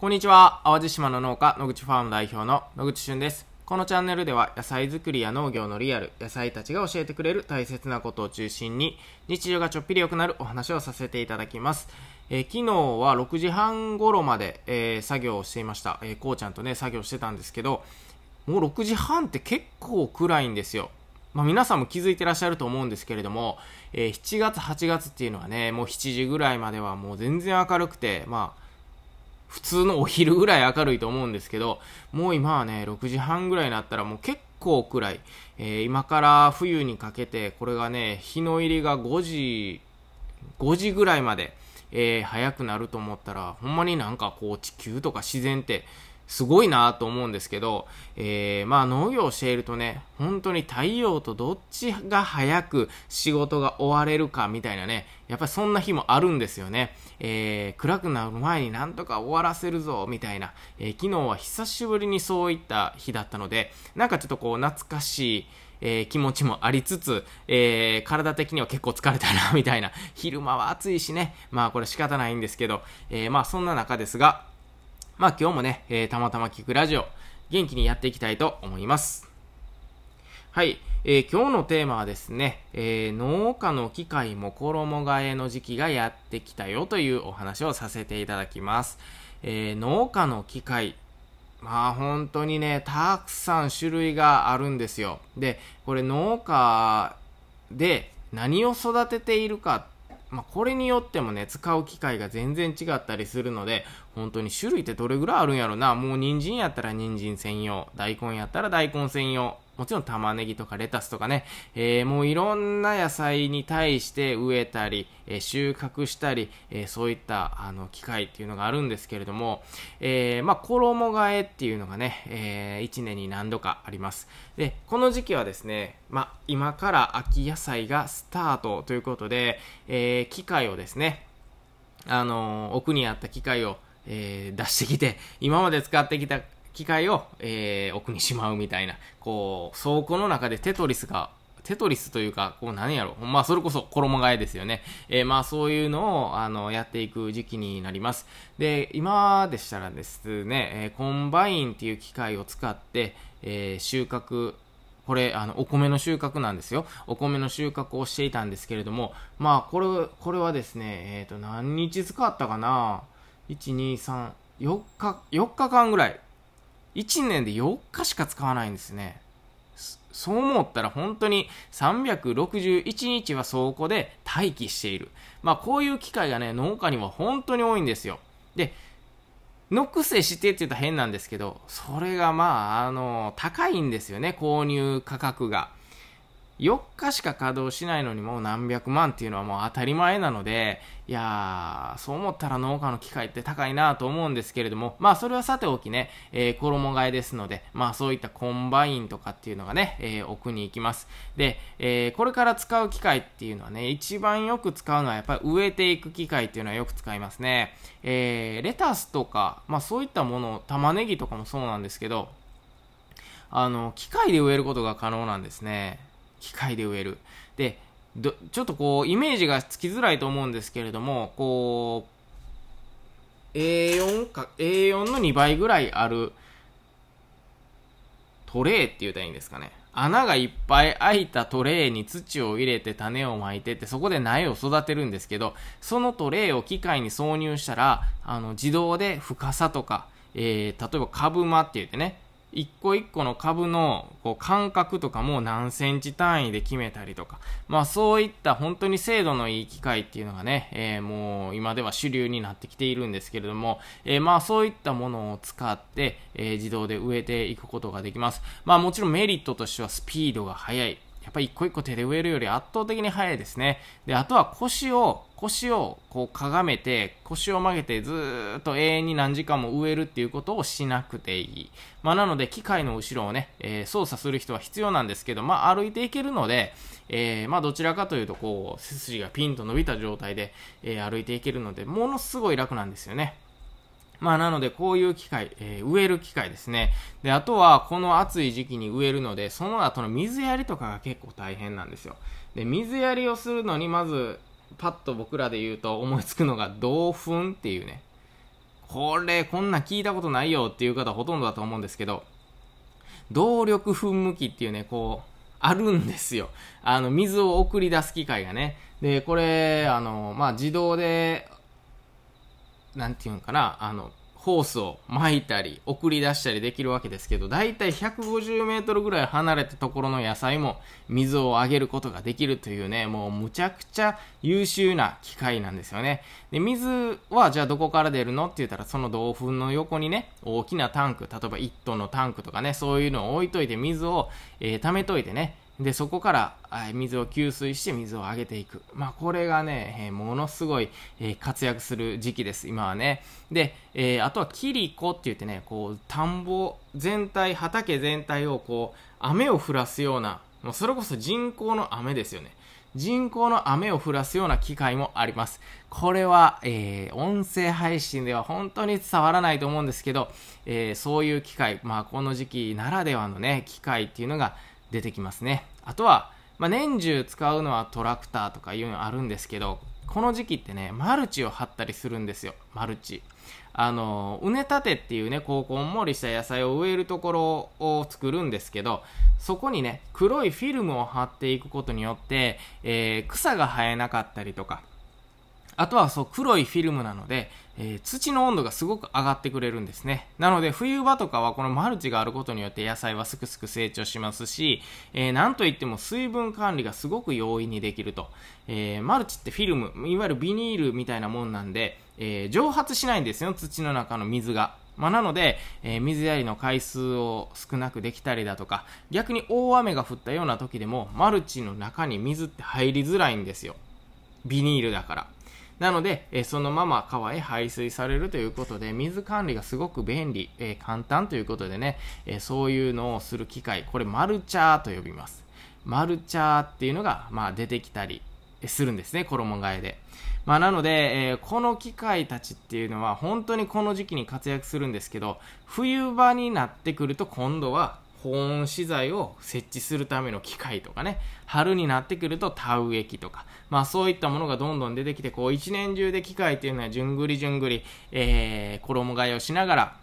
こんにちは。淡路島の農家、野口ファーム代表の野口俊です。このチャンネルでは野菜作りや農業のリアル、野菜たちが教えてくれる大切なことを中心に日常がちょっぴり良くなるお話をさせていただきます。えー、昨日は6時半頃まで、えー、作業をしていました。えー、こうちゃんとね、作業してたんですけど、もう6時半って結構暗いんですよ。まあ、皆さんも気づいてらっしゃると思うんですけれども、え、7月、8月っていうのはね、もう7時ぐらいまではもう全然明るくて、まあ、普通のお昼ぐらい明るいと思うんですけど、もう今はね、6時半ぐらいになったらもう結構暗い。えー、今から冬にかけて、これがね、日の入りが5時、5時ぐらいまで、えー、早くなると思ったら、ほんまになんかこう地球とか自然って、すごいなと思うんですけど、えー、まあ農業をしているとね、本当に太陽とどっちが早く仕事が終われるかみたいなね、やっぱりそんな日もあるんですよね。えー、暗くなる前になんとか終わらせるぞ、みたいな、えー、昨日は久しぶりにそういった日だったので、なんかちょっとこう懐かしい、えー、気持ちもありつつ、えー、体的には結構疲れたな、みたいな。昼間は暑いしね。まあこれ仕方ないんですけど、えー、まあそんな中ですが、まあ今日もね、えー、たまたま聞くラジオ、元気にやっていきたいと思います。はい、えー、今日のテーマはですね、えー、農家の機械も衣替えの時期がやってきたよというお話をさせていただきます。えー、農家の機械、まあ本当にね、たくさん種類があるんですよ。で、これ農家で何を育てているかまあ、これによってもね、使う機会が全然違ったりするので、本当に種類ってどれぐらいあるんやろな。もう人参やったら人参専用、大根やったら大根専用、もちろん玉ねぎとかレタスとかね、えー、もういろんな野菜に対して植えたり、えー、収穫したり、えー、そういったあの機械っていうのがあるんですけれども、えまあ、衣替えっていうのがね、え1年に何度かあります。で、この時期はですね、まあ、今から秋野菜がスタートということで、え機械をですね、あの奥にあった機械をえー、出してきて、今まで使ってきた機械を、えー、奥にしまうみたいな、こう、倉庫の中でテトリスが、テトリスというか、こう何やろう。まあ、それこそ衣替えですよね。えー、まあ、そういうのを、あの、やっていく時期になります。で、今でしたらですね、えー、コンバインっていう機械を使って、えー、収穫、これ、あの、お米の収穫なんですよ。お米の収穫をしていたんですけれども、まあ、これ、これはですね、えっ、と、何日使ったかな ?1、2、3、4日、4日間ぐらい1年で4日しか使わないんですね。そう思ったら本当に361日は倉庫で待機している。まあこういう機会がね、農家には本当に多いんですよ。で、のくせしてって言ったら変なんですけど、それがまあ、あの、高いんですよね、購入価格が。4日しか稼働しないのにもう何百万っていうのはもう当たり前なので、いやー、そう思ったら農家の機械って高いなと思うんですけれども、まあそれはさておきね、えー、衣替えですので、まあそういったコンバインとかっていうのがね、えー、奥に行きます。で、えー、これから使う機械っていうのはね、一番よく使うのはやっぱり植えていく機械っていうのはよく使いますね。えー、レタスとか、まあそういったもの、玉ねぎとかもそうなんですけど、あの、機械で植えることが可能なんですね。機械で植える。で、ちょっとこう、イメージがつきづらいと思うんですけれども、こう、A4 か、A4 の2倍ぐらいあるトレーって言ったらいいんですかね。穴がいっぱい開いたトレーに土を入れて種をまいてってそこで苗を育てるんですけど、そのトレーを機械に挿入したら、あの、自動で深さとか、えー、例えば株間って言ってね、一個一個の株のこう間隔とかも何センチ単位で決めたりとか、まあそういった本当に精度のいい機械っていうのがね、えー、もう今では主流になってきているんですけれども、えー、まあそういったものを使って、えー、自動で植えていくことができます。まあもちろんメリットとしてはスピードが速い。やっぱり一個一個手で植えるより圧倒的に速いですね。で、あとは腰を腰をこうかがめて、腰を曲げてずっと永遠に何時間も植えるっていうことをしなくていい。まあ、なので機械の後ろをね、えー、操作する人は必要なんですけど、まあ、歩いていけるので、えー、まあ、どちらかというと、こう、背筋がピンと伸びた状態で、えー、歩いていけるので、ものすごい楽なんですよね。まあなのでこういう機械、えー、植える機械ですね。で、あとはこの暑い時期に植えるので、その後の水やりとかが結構大変なんですよ。で、水やりをするのにまずパッと僕らで言うと思いつくのが、銅粉っていうね、これ、こんな聞いたことないよっていう方ほとんどだと思うんですけど、動力噴霧器っていうね、こう、あるんですよ。あの、水を送り出す機械がね。で、これ、あの、まあ、自動で、なんていうんかな、あの、ホースを巻いたり送り出したりできるわけですけど、だいたい150メートルぐらい離れたところの野菜も水をあげることができるというね、もうむちゃくちゃ優秀な機械なんですよね。で、水はじゃあどこから出るのって言ったら、その銅粉の横にね、大きなタンク、例えば1トンのタンクとかね、そういうのを置いといて水を、えー、溜めといてね、で、そこから水を給水して水をあげていく。まあ、これがね、え、ものすごい、え、活躍する時期です、今はね。で、え、あとはキリコって言ってね、こう、田んぼ全体、畑全体をこう、雨を降らすような、もうそれこそ人工の雨ですよね。人工の雨を降らすような機械もあります。これは、えー、音声配信では本当に伝わらないと思うんですけど、えー、そういう機械、まあこの時期ならではのね、機械っていうのが出てきますね。あとは、まあ、年中使うのはトラクターとかいうのあるんですけど、この時期ってね、マルチを張ったりするんですよ。マルチ。あの、うねたてっていうね、こう、こんもりした野菜を植えるところを作るんですけど、そこにね、黒いフィルムを貼っていくことによって、えー、草が生えなかったりとか、あとはそう黒いフィルムなので、えー、土の温度がすごく上がってくれるんですね。なので冬場とかはこのマルチがあることによって野菜はすくすく成長しますし、えー、なんといっても水分管理がすごく容易にできると。えー、マルチってフィルム、いわゆるビニールみたいなもんなんで、えー、蒸発しないんですよ、土の中の水が。まあ、なので、えー、水やりの回数を少なくできたりだとか、逆に大雨が降ったような時でも、マルチの中に水って入りづらいんですよ。ビニールだから。なので、えそのまま川へ排水されるということで、水管理がすごく便利、え簡単ということでね、えそういうのをする機械、これマルチャーと呼びます。マルチャーっていうのが、まあ、出てきたりするんですね、衣替えで。まあ、なので、えー、この機械たちっていうのは本当にこの時期に活躍するんですけど、冬場になってくると今度は保温資材を設置するための機械とかね、春になってくると田植え機とか、まあそういったものがどんどん出てきて、こう一年中で機械っていうのはじゅんぐりじゅんぐり、えー、衣替えをしながら、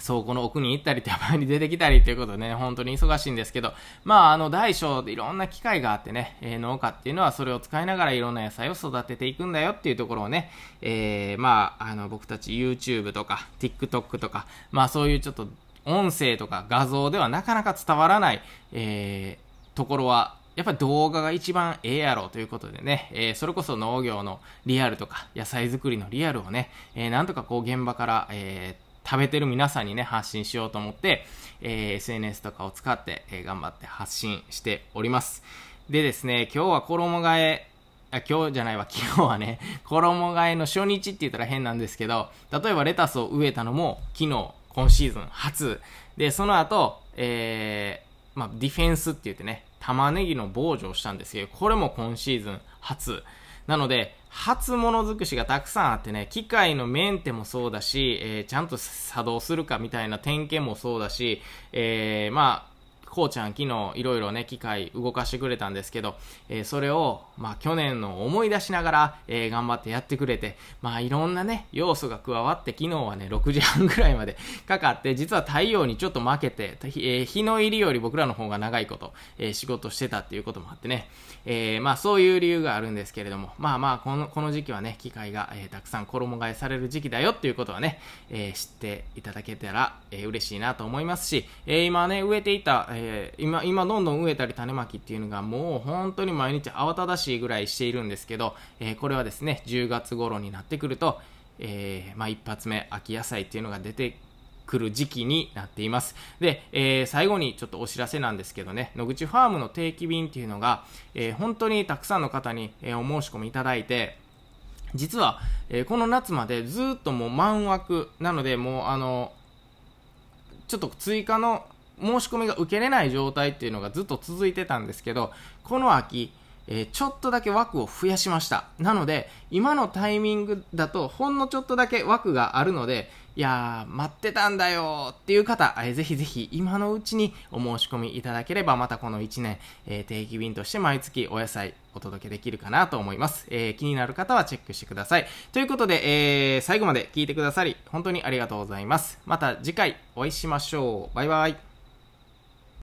倉庫の奥に行ったり手前に出てきたりということでね、本当に忙しいんですけど、まあ、あの、大小でいろんな機械があってね、えー、農家っていうのはそれを使いながらいろんな野菜を育てていくんだよっていうところをね、えー、まあ、あの、僕たち YouTube とか TikTok とか、まあそういうちょっと音声とか画像ではなかなか伝わらない、えー、ところは、やっぱ動画が一番ええやろということでね、えー、それこそ農業のリアルとか野菜作りのリアルをね、えー、なんとかこう現場から、えー、食べてる皆さんにね、発信しようと思って、えー、SNS とかを使って、えー、頑張って発信しております。でですね、今日は衣替え、あ今日じゃないわ、昨日はね、衣替えの初日って言ったら変なんですけど、例えばレタスを植えたのも昨日今シーズン初。で、その後、えー、まあ、ディフェンスって言ってね、玉ねぎの防除をしたんですけど、これも今シーズン初。なので、初物尽くしがたくさんあってね、機械のメンテもそうだし、えー、ちゃんと作動するかみたいな点検もそうだし、えー、まあ、こうちゃん昨日いろいろね、機械動かしてくれたんですけど、えー、それを、まあ去年の思い出しながら、えー、頑張ってやってくれて、まあいろんなね、要素が加わって昨日はね、6時半ぐらいまで かかって、実は太陽にちょっと負けて、えー、日の入りより僕らの方が長いこと、え仕事してたっていうこともあってね、えまあそういう理由があるんですけれども、まあまあこの、この時期はね、機械が、えたくさん衣替えされる時期だよっていうことはね、え知っていただけたら、え嬉しいなと思いますし、え今ね、植えていた、えー、今、今どんどん植えたり種まきっていうのがもう本当に毎日慌ただしいぐらいしているんですけど、えー、これはですね、10月頃になってくると、えー、まあ一発目、秋野菜っていうのが出てくる時期になっています。で、えー、最後にちょっとお知らせなんですけどね、野口ファームの定期便っていうのが、えー、本当にたくさんの方に、えー、お申し込みいただいて、実は、え、この夏までずっともう満枠なので、もうあの、ちょっと追加の申し込みが受けれない状態っていうのがずっと続いてたんですけど、この秋、えー、ちょっとだけ枠を増やしました。なので、今のタイミングだと、ほんのちょっとだけ枠があるので、いやー、待ってたんだよっていう方、えー、ぜひぜひ今のうちにお申し込みいただければ、またこの1年、えー、定期便として毎月お野菜お届けできるかなと思います。えー、気になる方はチェックしてください。ということで、えー、最後まで聞いてくださり、本当にありがとうございます。また次回お会いしましょう。バイバイ。